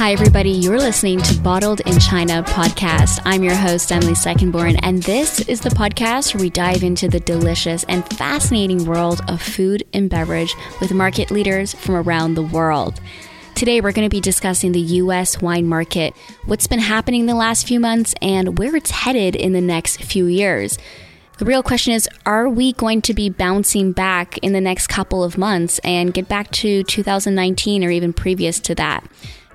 Hi, everybody. You're listening to Bottled in China podcast. I'm your host, Emily Secondborn, and this is the podcast where we dive into the delicious and fascinating world of food and beverage with market leaders from around the world. Today, we're going to be discussing the U.S. wine market, what's been happening the last few months, and where it's headed in the next few years. The real question is are we going to be bouncing back in the next couple of months and get back to 2019 or even previous to that?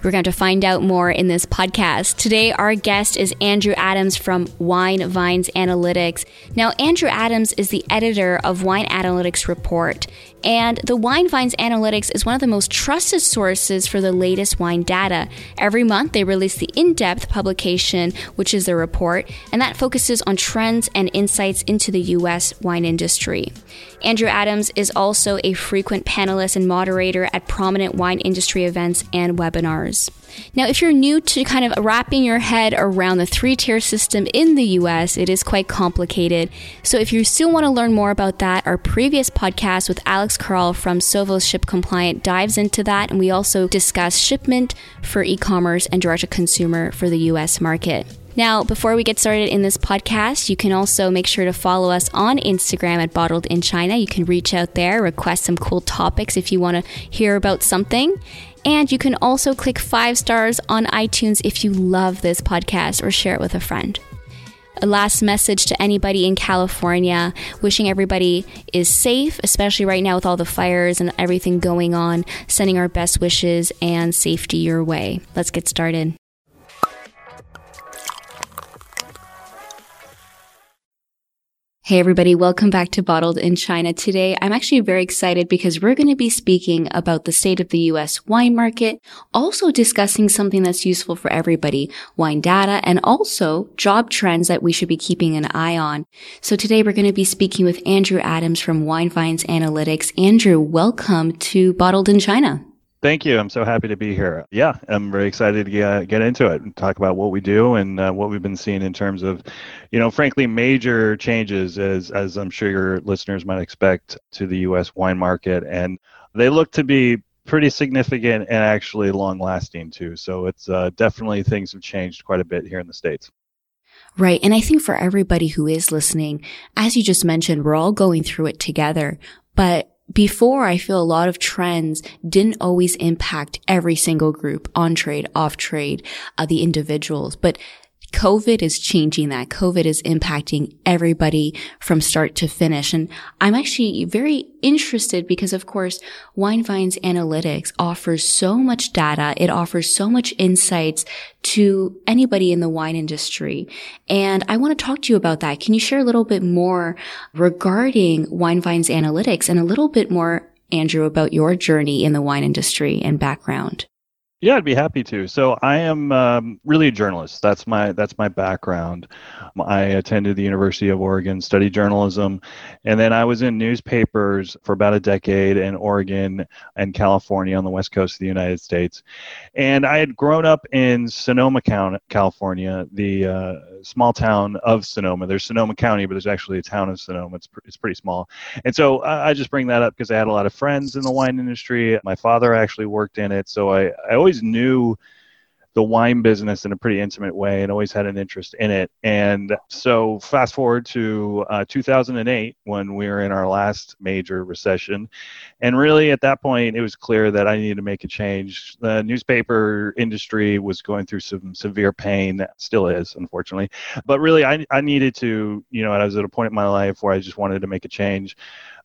We're going to find out more in this podcast. Today, our guest is Andrew Adams from Wine Vines Analytics. Now, Andrew Adams is the editor of Wine Analytics Report, and the Wine Vines Analytics is one of the most trusted sources for the latest wine data. Every month, they release the in depth publication, which is the report, and that focuses on trends and insights into the U.S. wine industry. Andrew Adams is also a frequent panelist and moderator at prominent wine industry events and webinars. Now, if you're new to kind of wrapping your head around the three tier system in the US, it is quite complicated. So, if you still want to learn more about that, our previous podcast with Alex Carl from Sovos Ship Compliant dives into that. And we also discuss shipment for e commerce and direct to consumer for the US market. Now, before we get started in this podcast, you can also make sure to follow us on Instagram at Bottled in China. You can reach out there, request some cool topics if you want to hear about something. And you can also click five stars on iTunes if you love this podcast or share it with a friend. A last message to anybody in California wishing everybody is safe, especially right now with all the fires and everything going on. Sending our best wishes and safety your way. Let's get started. Hey, everybody. Welcome back to Bottled in China. Today, I'm actually very excited because we're going to be speaking about the state of the U.S. wine market, also discussing something that's useful for everybody, wine data, and also job trends that we should be keeping an eye on. So today, we're going to be speaking with Andrew Adams from Wine Vines Analytics. Andrew, welcome to Bottled in China. Thank you. I'm so happy to be here. Yeah, I'm very excited to get, get into it and talk about what we do and uh, what we've been seeing in terms of, you know, frankly, major changes as as I'm sure your listeners might expect to the U.S. wine market, and they look to be pretty significant and actually long lasting too. So it's uh, definitely things have changed quite a bit here in the states. Right. And I think for everybody who is listening, as you just mentioned, we're all going through it together, but before I feel a lot of trends didn't always impact every single group on trade, off trade, uh, the individuals, but COVID is changing that. COVID is impacting everybody from start to finish. And I'm actually very interested because of course, Winevines Analytics offers so much data. It offers so much insights to anybody in the wine industry. And I want to talk to you about that. Can you share a little bit more regarding Winevines Analytics and a little bit more Andrew, about your journey in the wine industry and background. Yeah, I'd be happy to. So I am um, really a journalist. That's my that's my background. I attended the University of Oregon, studied journalism, and then I was in newspapers for about a decade in Oregon and California on the west coast of the United States. And I had grown up in Sonoma County, California, the uh, small town of Sonoma. There's Sonoma County, but there's actually a town of Sonoma. It's, it's pretty small. And so I, I just bring that up because I had a lot of friends in the wine industry. My father actually worked in it, so I, I always always knew the wine business in a pretty intimate way and always had an interest in it. And so, fast forward to uh, 2008 when we were in our last major recession. And really, at that point, it was clear that I needed to make a change. The newspaper industry was going through some severe pain, still is, unfortunately. But really, I, I needed to, you know, I was at a point in my life where I just wanted to make a change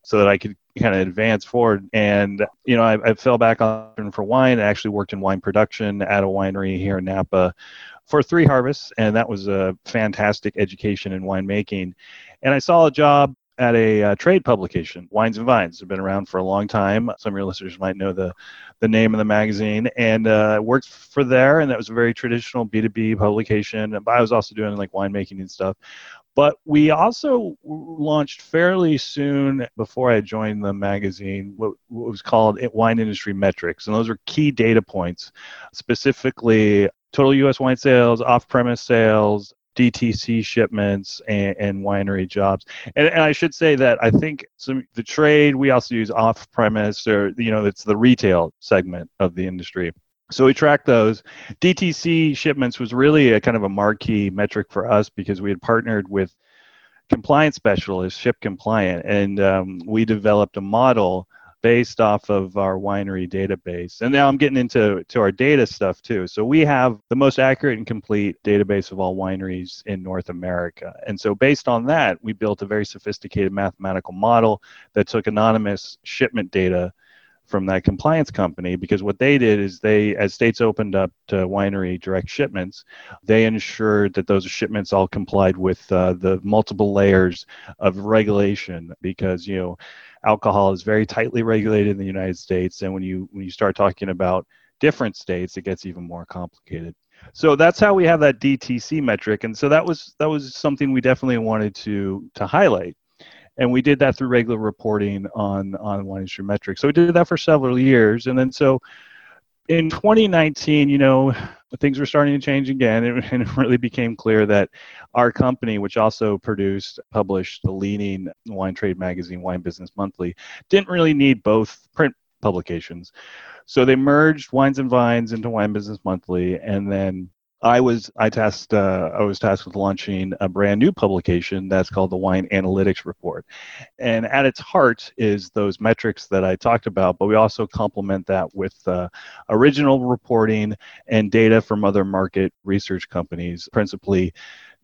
so that I could kind of advance forward. And, you know, I, I fell back on for wine. I actually worked in wine production at a winery here in Napa for three harvests, and that was a fantastic education in winemaking. And I saw a job at a uh, trade publication, Wines and Vines. Have been around for a long time. Some of your listeners might know the the name of the magazine, and uh, worked for there. And that was a very traditional B two B publication. But I was also doing like winemaking and stuff. But we also launched fairly soon before I joined the magazine what, what was called Wine Industry Metrics. And those are key data points, specifically total U.S. wine sales, off premise sales, DTC shipments and, and winery jobs. And, and, I should say that I think some the trade we also use off premise or you know it's the retail segment of the industry. So we tracked those. DTC shipments was really a kind of a marquee metric for us because we had partnered with compliance specialists, Ship Compliant, and um, we developed a model based off of our winery database. And now I'm getting into to our data stuff too. So we have the most accurate and complete database of all wineries in North America. And so based on that, we built a very sophisticated mathematical model that took anonymous shipment data from that compliance company because what they did is they as states opened up to winery direct shipments they ensured that those shipments all complied with uh, the multiple layers of regulation because you know alcohol is very tightly regulated in the United States, and when you when you start talking about different states, it gets even more complicated. So that's how we have that DTC metric, and so that was that was something we definitely wanted to to highlight, and we did that through regular reporting on on wine industry metrics. So we did that for several years, and then so in 2019, you know, things were starting to change again, and it really became clear that our company, which also produced, published the leading wine trade magazine, Wine Business Monthly, didn't really need both print publications. So they merged Wines and Vines into Wine Business Monthly, and then I was I tasked uh, I was tasked with launching a brand new publication that's called the Wine Analytics Report, and at its heart is those metrics that I talked about. But we also complement that with uh, original reporting and data from other market research companies, principally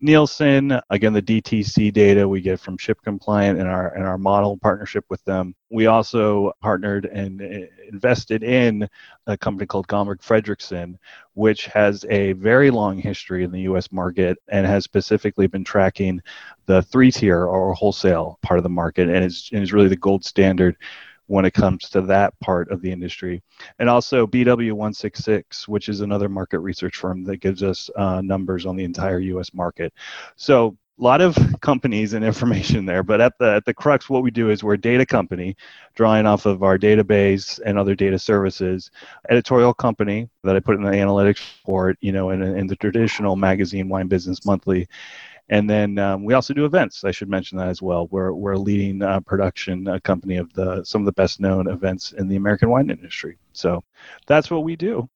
Nielsen, again, the DTC data we get from Ship Compliant and our and our model partnership with them. We also partnered and uh, invested in a company called Gomberg Fredrikson, which has a very long history in the U.S. market and has specifically been tracking the three-tier or wholesale part of the market, and is and is really the gold standard when it comes to that part of the industry. And also BW166, which is another market research firm that gives us uh, numbers on the entire US market. So a lot of companies and information there, but at the at the crux, what we do is we're a data company, drawing off of our database and other data services. Editorial company that I put in the analytics report, you know, in, in the traditional magazine, Wine Business Monthly, and then um, we also do events. I should mention that as well. We're, we're a leading uh, production uh, company of the some of the best known events in the American wine industry. So that's what we do.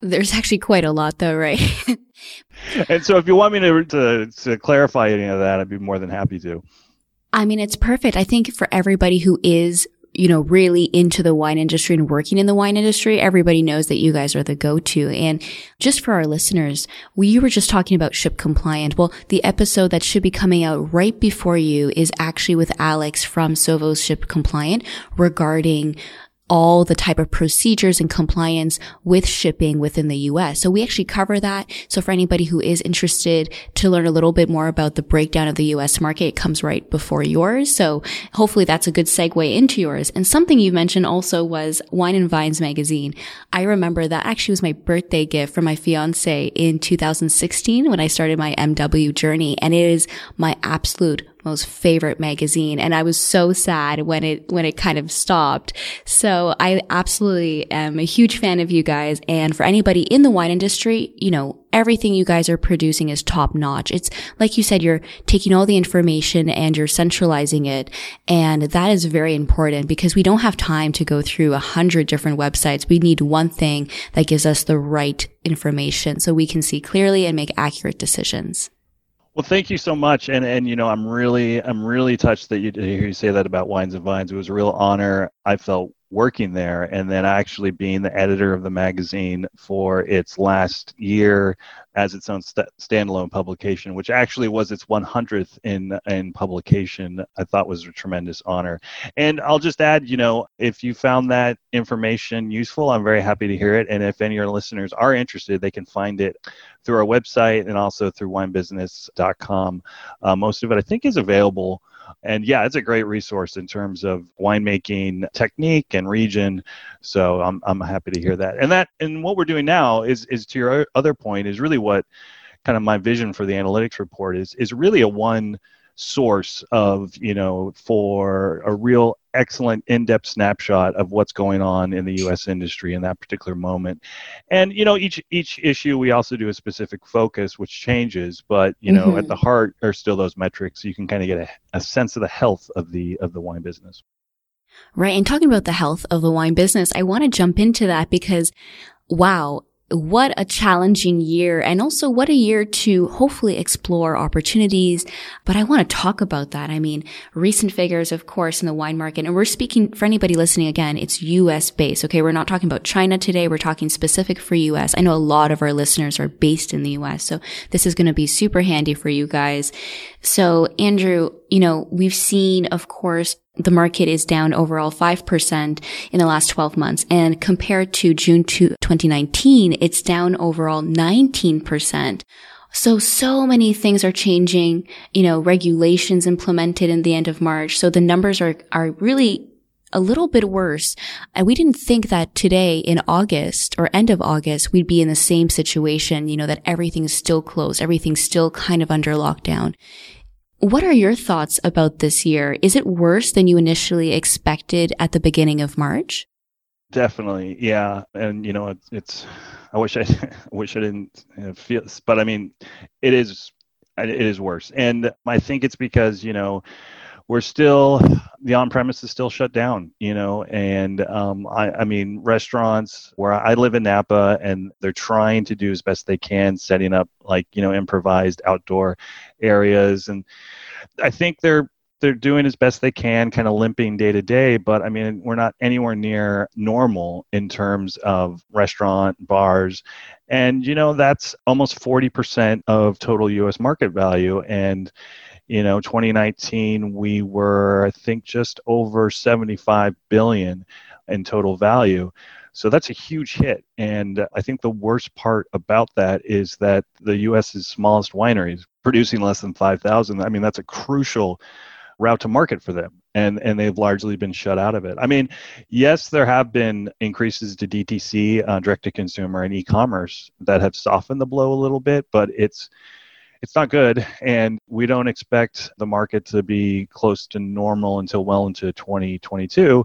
There's actually quite a lot, though, right? and so, if you want me to, to to clarify any of that, I'd be more than happy to. I mean, it's perfect. I think for everybody who is you know, really into the wine industry and working in the wine industry, everybody knows that you guys are the go-to. And just for our listeners, we were just talking about ship compliant. Well, the episode that should be coming out right before you is actually with Alex from Sovos Ship Compliant regarding all the type of procedures and compliance with shipping within the US. So we actually cover that. So for anybody who is interested to learn a little bit more about the breakdown of the US market, it comes right before yours. So hopefully that's a good segue into yours. And something you mentioned also was Wine and Vines magazine. I remember that actually was my birthday gift from my fiance in 2016 when I started my MW journey. And it is my absolute most favorite magazine. And I was so sad when it, when it kind of stopped. So I absolutely am a huge fan of you guys. And for anybody in the wine industry, you know, everything you guys are producing is top notch. It's like you said, you're taking all the information and you're centralizing it. And that is very important because we don't have time to go through a hundred different websites. We need one thing that gives us the right information so we can see clearly and make accurate decisions. Well, thank you so much, and and you know I'm really I'm really touched that you hear you say that about Wines and Vines. It was a real honor. I felt working there and then actually being the editor of the magazine for its last year as its own st- standalone publication, which actually was its 100th in in publication. I thought was a tremendous honor. And I'll just add, you know, if you found that information useful, I'm very happy to hear it. And if any of your listeners are interested, they can find it through our website and also through winebusiness.com. Uh, most of it, I think, is available and yeah, it's a great resource in terms of winemaking technique and region. So I'm I'm happy to hear that. And that and what we're doing now is is to your other point is really what kind of my vision for the analytics report is is really a one source of you know for a real excellent in-depth snapshot of what's going on in the U.S. industry in that particular moment. And you know, each each issue we also do a specific focus, which changes, but you know, mm-hmm. at the heart are still those metrics. So you can kind of get a, a sense of the health of the of the wine business. Right. And talking about the health of the wine business, I want to jump into that because wow, what a challenging year and also what a year to hopefully explore opportunities. But I want to talk about that. I mean, recent figures, of course, in the wine market, and we're speaking for anybody listening again, it's US based. Okay. We're not talking about China today. We're talking specific for US. I know a lot of our listeners are based in the US. So this is going to be super handy for you guys. So Andrew, you know, we've seen, of course, the market is down overall 5% in the last 12 months. And compared to June 2019, it's down overall 19%. So, so many things are changing, you know, regulations implemented in the end of March. So the numbers are, are really a little bit worse. And we didn't think that today in August or end of August, we'd be in the same situation, you know, that everything's still closed. Everything's still kind of under lockdown. What are your thoughts about this year? Is it worse than you initially expected at the beginning of March? Definitely, yeah. And you know, it's, it's I wish I, I wish I didn't feel, but I mean, it is, it is worse. And I think it's because you know, we're still the on-premise is still shut down. You know, and um, I, I mean, restaurants where I live in Napa, and they're trying to do as best they can, setting up like you know improvised outdoor areas and I think they're they're doing as best they can, kind of limping day to day. But I mean, we're not anywhere near normal in terms of restaurant, bars. And, you know, that's almost 40% of total US market value. And, you know, 2019, we were, I think, just over 75 billion in total value. So that's a huge hit. And I think the worst part about that is that the US's smallest wineries producing less than 5,000. I mean, that's a crucial route to market for them and and they've largely been shut out of it i mean yes there have been increases to dtc uh, direct to consumer and e-commerce that have softened the blow a little bit but it's it's not good and we don't expect the market to be close to normal until well into 2022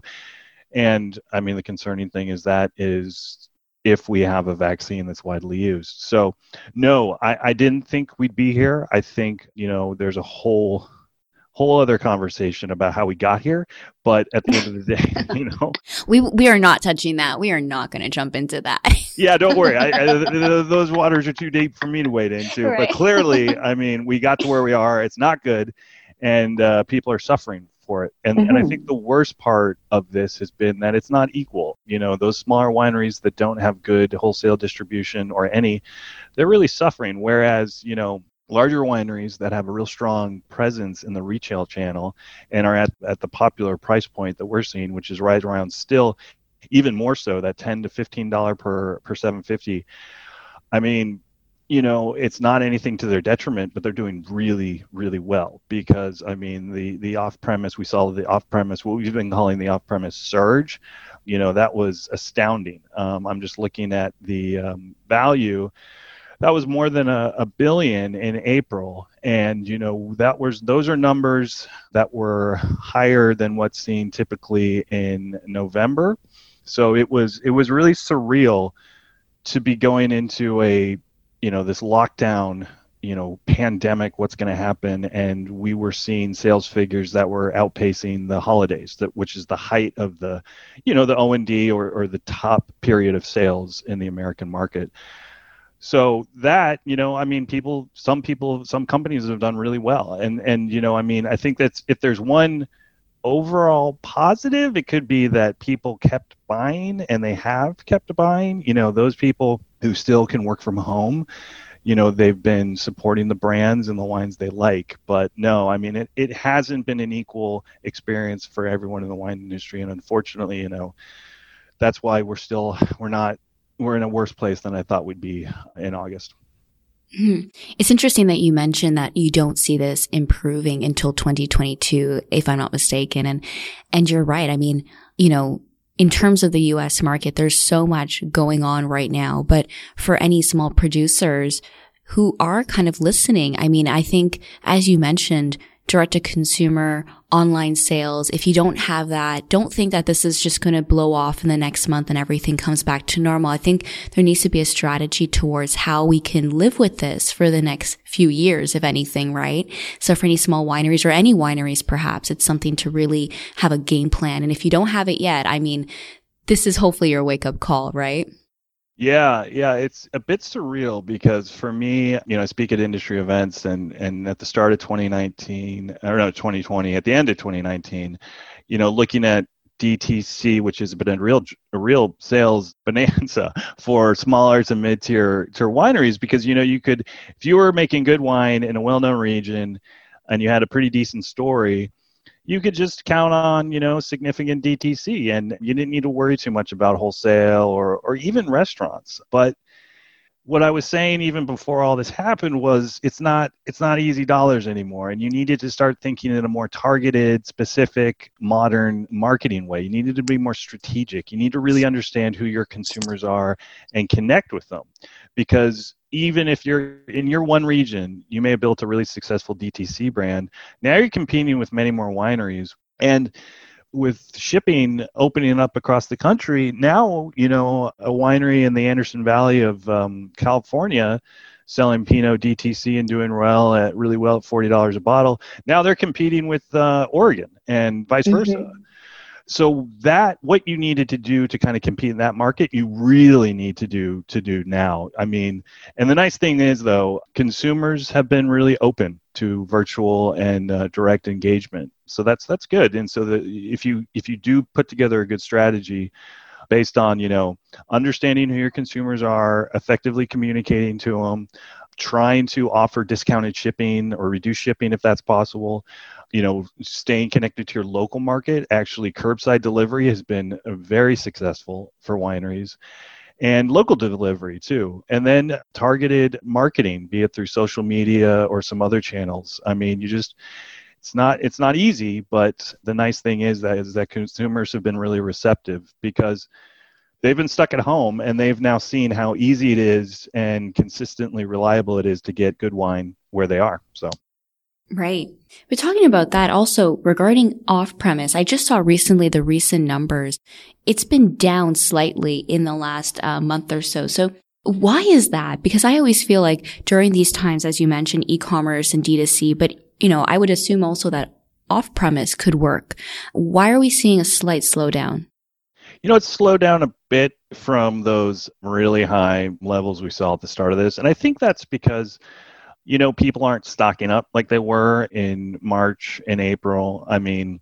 and i mean the concerning thing is that is if we have a vaccine that's widely used. So, no, I, I didn't think we'd be here. I think you know there's a whole whole other conversation about how we got here but at the end of the day you know we we are not touching that we are not going to jump into that yeah don't worry I, I, those waters are too deep for me to wade into right. but clearly i mean we got to where we are it's not good and uh, people are suffering for it. And, mm-hmm. and I mm-hmm. think the worst part of this has been that it's not equal. You know, those smaller wineries that don't have good wholesale distribution or any, they're really suffering. Whereas, you know, larger wineries that have a real strong presence in the retail channel and are at, at the popular price point that we're seeing, which is right around still even more so that 10 to 15 dollar per per 750 i mean you know it's not anything to their detriment but they're doing really really well because i mean the the off premise we saw the off premise what we've been calling the off premise surge you know that was astounding. Um, i'm just looking at the um, value that was more than a, a billion in april. And you know that was those are numbers that were higher than what's seen typically in november. So it was it was really surreal to be going into a you know this lockdown you know pandemic what's going to happen. And we were seeing sales figures that were outpacing the holidays that which is the height of the you know the o&d or, or the top period of sales in the american market so that you know i mean people some people some companies have done really well. And and you know i mean i think that's if there's one overall positive it could be that people kept buying and they have kept buying. You know those people who still can work from home you know they've been supporting the brands and the wines they like. But no i mean it, it hasn't been an equal experience for everyone in the wine industry. And unfortunately you know that's why we're still we're not we're in a worse place than i thought we'd be in august hmm. It's interesting that you mentioned that you don't see this improving until 2022, if I'm not mistaken. And, and you're right. I mean, you know, in terms of the US market, there's so much going on right now. But for any small producers who are kind of listening, I mean, I think, as you mentioned, direct to consumer, online sales. If you don't have that, don't think that this is just going to blow off in the next month and everything comes back to normal. I think there needs to be a strategy towards how we can live with this for the next few years, if anything, right? So for any small wineries or any wineries, perhaps it's something to really have a game plan. And if you don't have it yet, I mean, this is hopefully your wake up call, right? Yeah, yeah, it's a bit surreal because for me, you know, I speak at industry events and and at the start of 2019 or no 2020, at the end of 2019, you know, looking at DTC, which has been a real a real sales bonanza for smaller to mid tier tier wineries because you know you could if you were making good wine in a well known region and you had a pretty decent story, you could just count on you know significant DTC, and you didn't need to worry too much about wholesale or or even restaurants. But what I was saying even before all this happened was it's not it's not easy dollars anymore, and you needed to start thinking in a more targeted, specific, modern marketing way. You needed to be more strategic. You need to really understand who your consumers are and connect with them, because even if you're in your one region, you may have built a really successful DTC brand. Now you're competing with many more wineries. And with shipping opening up across the country, now, you know, a winery in the Anderson Valley of um, California selling Pinot DTC and doing well at really well at $40 a bottle. Now they're competing with uh, Oregon and vice mm-hmm. versa so that what you needed to do to kind of compete in that market you really need to do to do now. I mean and the nice thing is though consumers have been really open to virtual and uh, direct engagement. So that's that's good. And so that if you if you do put together a good strategy based on you know understanding who your consumers are effectively communicating to them trying to offer discounted shipping or reduce shipping if that's possible you know staying connected to your local market actually curbside delivery has been very successful for wineries and local delivery too. And then targeted marketing be it through social media or some other channels. I mean you just it's not it's not easy but the nice thing is that is that consumers have been really receptive because they've been stuck at home and they've now seen how easy it is and consistently reliable it is to get good wine where they are so Right. But talking about that also regarding off premise, I just saw recently the recent numbers. It's been down slightly in the last uh, month or so. So why is that? Because I always feel like during these times, as you mentioned, e-commerce and D2C, but you know, I would assume also that off premise could work. Why are we seeing a slight slowdown? You know, it's slowed down a bit from those really high levels we saw at the start of this. And I think that's because you know, people aren't stocking up like they were in March and April. I mean,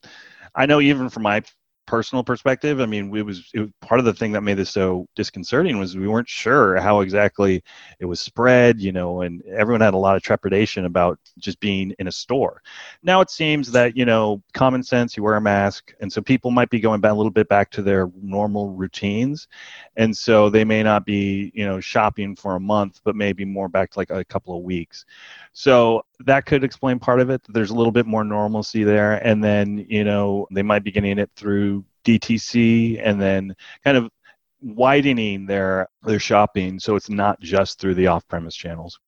I know even from my personal perspective, I mean, it was, it was part of the thing that made this so disconcerting was we weren't sure how exactly it was spread, you know, and everyone had a lot of trepidation about just being in a store. Now it seems that you know, common sense, you wear a mask, and so people might be going back a little bit back to their normal routines, and so they may not be you know shopping for a month, but maybe more back to like a couple of weeks. So that could explain part of it. There's a little bit more normalcy there, and then you know they might be getting it through DTC, and then kind of widening their their shopping so it's not just through the off-premise channels.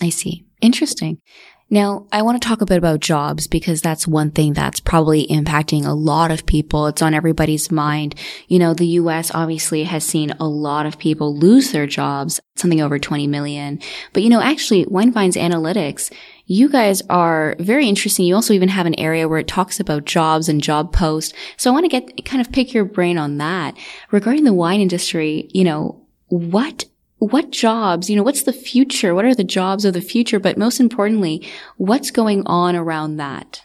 I see. Interesting. Now, I want to talk a bit about jobs because that's one thing that's probably impacting a lot of people. It's on everybody's mind. You know, the US obviously has seen a lot of people lose their jobs, something over 20 million. But you know, actually, Winevine's analytics, you guys are very interesting. You also even have an area where it talks about jobs and job posts. So I want to get kind of pick your brain on that. Regarding the wine industry, you know, what what jobs, you know, what's the future? What are the jobs of the future? But most importantly, what's going on around that?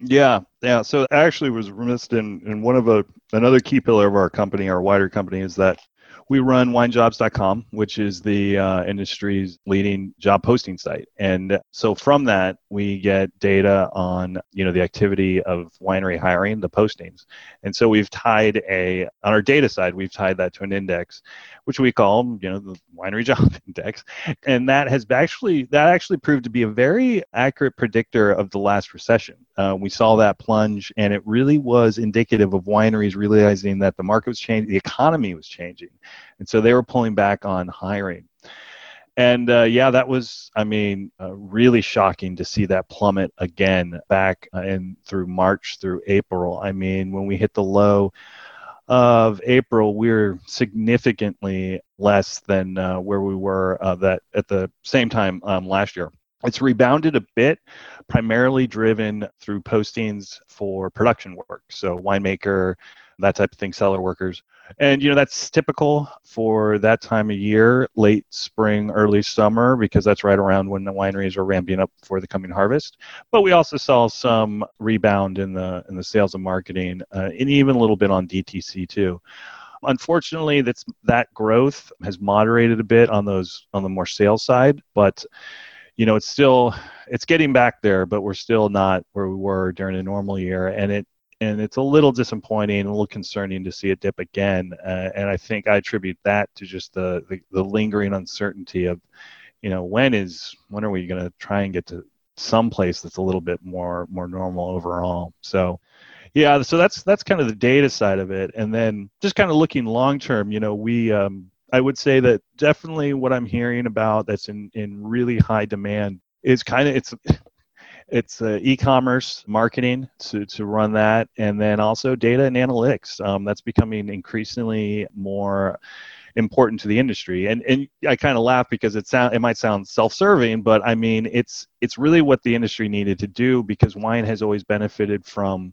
Yeah, yeah. So actually was remiss in, in one of a another key pillar of our company, our wider company, is that we run winejobs.com, which is the uh, industry's leading job posting site. And so from that, we get data on, you know, the activity of winery hiring, the postings. And so we've tied a, on our data side, we've tied that to an index, which we call, you know, the winery job index. And that has actually, that actually proved to be a very accurate predictor of the last recession. Uh, we saw that plunge and it really was indicative of wineries realizing that the market was changing, the economy was changing and so they were pulling back on hiring. And uh, yeah, that was, I mean, uh, really shocking to see that plummet again back uh, in through March through April. I mean, when we hit the low of April, we are significantly less than uh, where we were uh, that at the same time um, last year. It's rebounded a bit, primarily driven through postings for production work. So winemaker that type of thing, cellar workers. And you know that's typical for that time of year, late spring, early summer, because that's right around when the wineries are ramping up for the coming harvest. But we also saw some rebound in the in the sales and marketing, uh, and even a little bit on DTC too. Unfortunately, that's that growth has moderated a bit on those on the more sales side, but you know it's still it's getting back there, but we're still not where we were during a normal year, and it and it's a little disappointing, a little concerning to see it dip again. Uh, and I think I attribute that to just the, the, the lingering uncertainty of, you know, when is when are we going to try and get to some place that's a little bit more more normal overall. So, yeah, so that's that's kind of the data side of it, and then just kind of looking long term. You know, we um, I would say that definitely what I'm hearing about that's in in really high demand is kind of it's it's uh, e-commerce marketing to, to run that and then also data and analytics. Um, that's becoming increasingly more important to the industry. And and I kind of laugh because it sound it might sound self-serving but I mean it's it's really what the industry needed to do because wine has always benefited from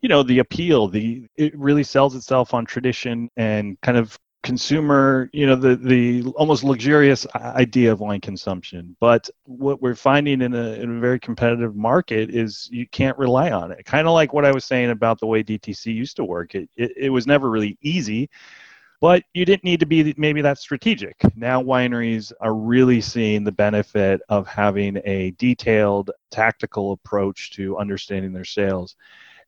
you know the appeal the it really sells itself on tradition and kind of consumer, you know, the the almost luxurious idea of wine consumption. But what we're finding in a, in a very competitive market is you can't rely on it. Kind of like what I was saying about the way DTC used to work. It, it it was never really easy, but you didn't need to be maybe that strategic. Now wineries are really seeing the benefit of having a detailed tactical approach to understanding their sales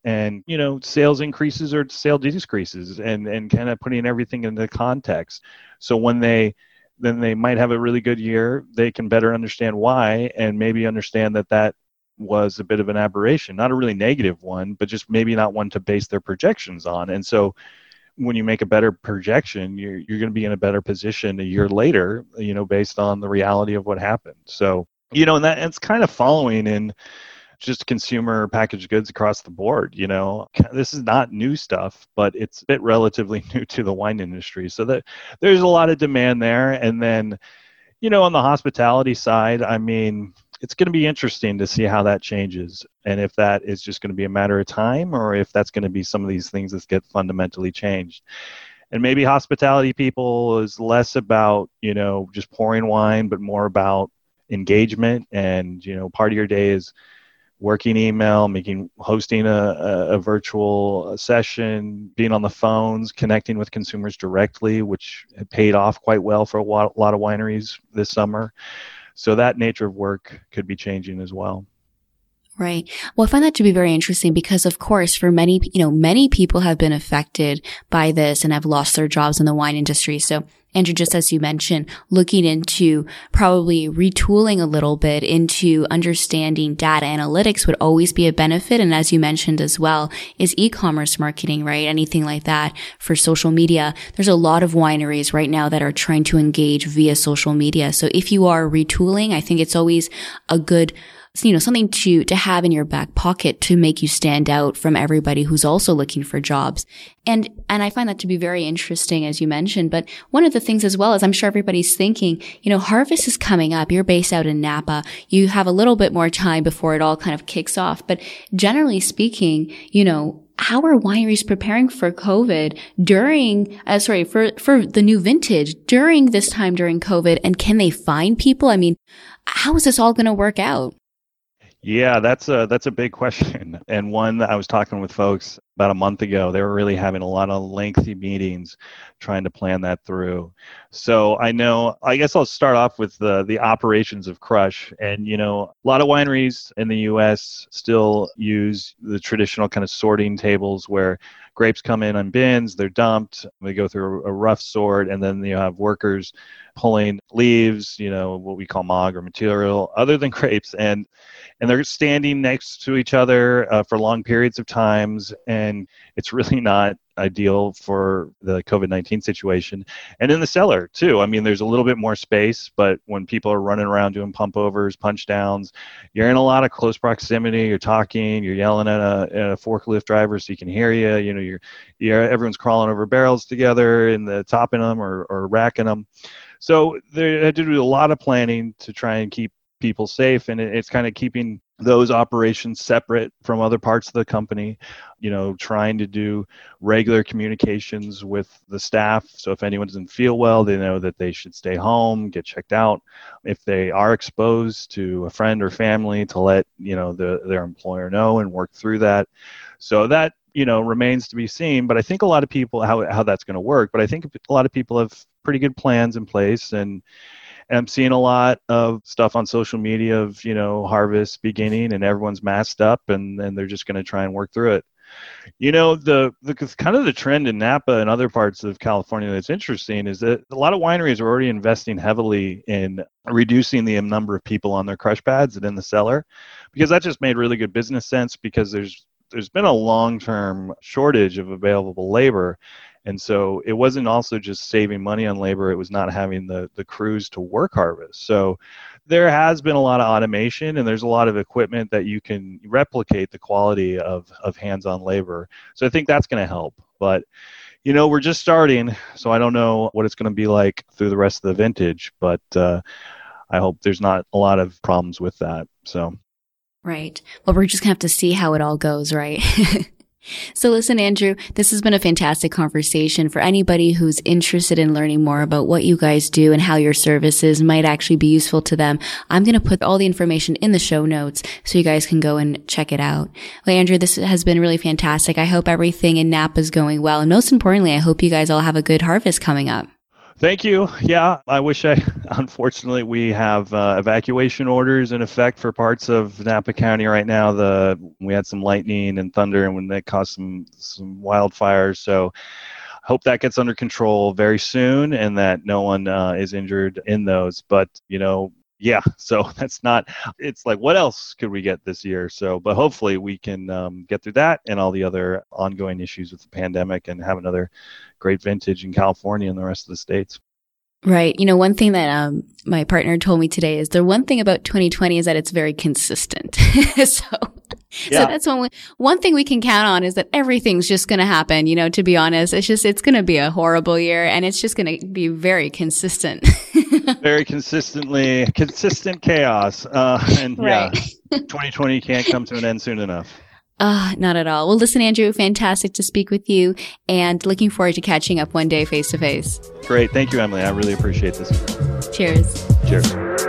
and you know sales increases or sale decreases and and kind of putting everything into context. So when they then they might have a really good year they can better understand why and maybe understand that that was a bit of an aberration not a really negative one but just maybe not one to base their projections on. And so when you make a better projection you're, you're going to be in a better position a year later you know based on the reality of what happened. So you know and that it's kind of following in just consumer packaged goods across the board. You know, this is not new stuff, but it's a bit relatively new to the wine industry. So that there's a lot of demand there. And then, you know, on the hospitality side, I mean, it's going to be interesting to see how that changes and if that is just going to be a matter of time or if that's going to be some of these things that get fundamentally changed and maybe hospitality people is less about you know just pouring wine but more about engagement and you know part of your day is working email, making hosting a, a, virtual session, being on the phones, connecting with consumers directly, which paid off quite well for a lot, a lot of wineries this summer. So that nature of work could be changing as well. Right. Well, I find that to be very interesting because, of course, for many, you know, many people have been affected by this and have lost their jobs in the wine industry. So, Andrew, just as you mentioned, looking into probably retooling a little bit into understanding data analytics would always be a benefit. And as you mentioned as well, is e-commerce marketing, right? Anything like that for social media. There's a lot of wineries right now that are trying to engage via social media. So if you are retooling, I think it's always a good you know, something to, to have in your back pocket to make you stand out from everybody who's also looking for jobs. And, and I find that to be very interesting, as you mentioned. But one of the things as well is I'm sure everybody's thinking, you know, harvest is coming up. You're based out in Napa. You have a little bit more time before it all kind of kicks off. But generally speaking, you know, how are wineries preparing for COVID during, uh, sorry, for, for the new vintage during this time during COVID? And can they find people? I mean, how is this all going to work out? Yeah, that's a that's a big question, and one that I was talking with folks about a month ago. They were really having a lot of lengthy meetings, trying to plan that through. So I know. I guess I'll start off with the the operations of Crush, and you know, a lot of wineries in the U.S. still use the traditional kind of sorting tables where grapes come in on bins, they're dumped, they go through a rough sort, and then you have workers pulling leaves, you know, what we call mog or material other than grapes, and and they're standing next to each other uh, for long periods of times, and it's really not ideal for the COVID 19 situation. And in the cellar, too. I mean, there's a little bit more space, but when people are running around doing pump overs, punch downs, you're in a lot of close proximity. You're talking, you're yelling at a, at a forklift driver so he can hear you. You know, you're, you're everyone's crawling over barrels together and the topping them or, or racking them. So they had to do a lot of planning to try and keep people safe, and it's kind of keeping those operations separate from other parts of the company you know trying to do regular communications with the staff. So if anyone doesn't feel well they know that they should stay home get checked out. If they are exposed to a friend or family to let you know the, their employer know and work through that. So that you know remains to be seen but i think a lot of people how, how that's going to work but i think a lot of people have pretty good plans in place and I'm seeing a lot of stuff on social media of you know harvest beginning and everyone's masked up and and they're just going to try and work through it. You know the the kind of the trend in Napa and other parts of California that's interesting is that a lot of wineries are already investing heavily in reducing the number of people on their crush pads and in the cellar because that just made really good business sense because there's there's been a long-term shortage of available labor and so it wasn't also just saving money on labor, it was not having the, the crews to work harvest. So there has been a lot of automation and there's a lot of equipment that you can replicate the quality of, of hands on labor. So I think that's going to help. But you know, we're just starting, so I don't know what it's going to be like through the rest of the vintage, but uh, I hope there's not a lot of problems with that. So, right. Well, we're just going to have to see how it all goes, right? So listen, Andrew, this has been a fantastic conversation for anybody who's interested in learning more about what you guys do and how your services might actually be useful to them. I'm going to put all the information in the show notes so you guys can go and check it out. Well, Andrew, this has been really fantastic. I hope everything in Napa is going well. And most importantly, I hope you guys all have a good harvest coming up. Thank you. Yeah, I wish I. Unfortunately, we have uh, evacuation orders in effect for parts of Napa County right now. The we had some lightning and thunder, and when that caused some some wildfires. So, hope that gets under control very soon, and that no one uh, is injured in those. But you know, yeah so that's not it's like what else could we get this year so but hopefully we can um, get through that and all the other ongoing issues with the pandemic and have another great vintage in california and the rest of the states Right. You know, one thing that um, my partner told me today is the one thing about 2020 is that it's very consistent. so, yeah. so that's one one thing we can count on is that everything's just going to happen. You know, to be honest, it's just it's going to be a horrible year, and it's just going to be very consistent. very consistently consistent chaos, uh, and right. yeah, 2020 can't come to an end soon enough. Uh, not at all. Well, listen, Andrew, fantastic to speak with you and looking forward to catching up one day face to face. Great. Thank you, Emily. I really appreciate this. Cheers. Cheers.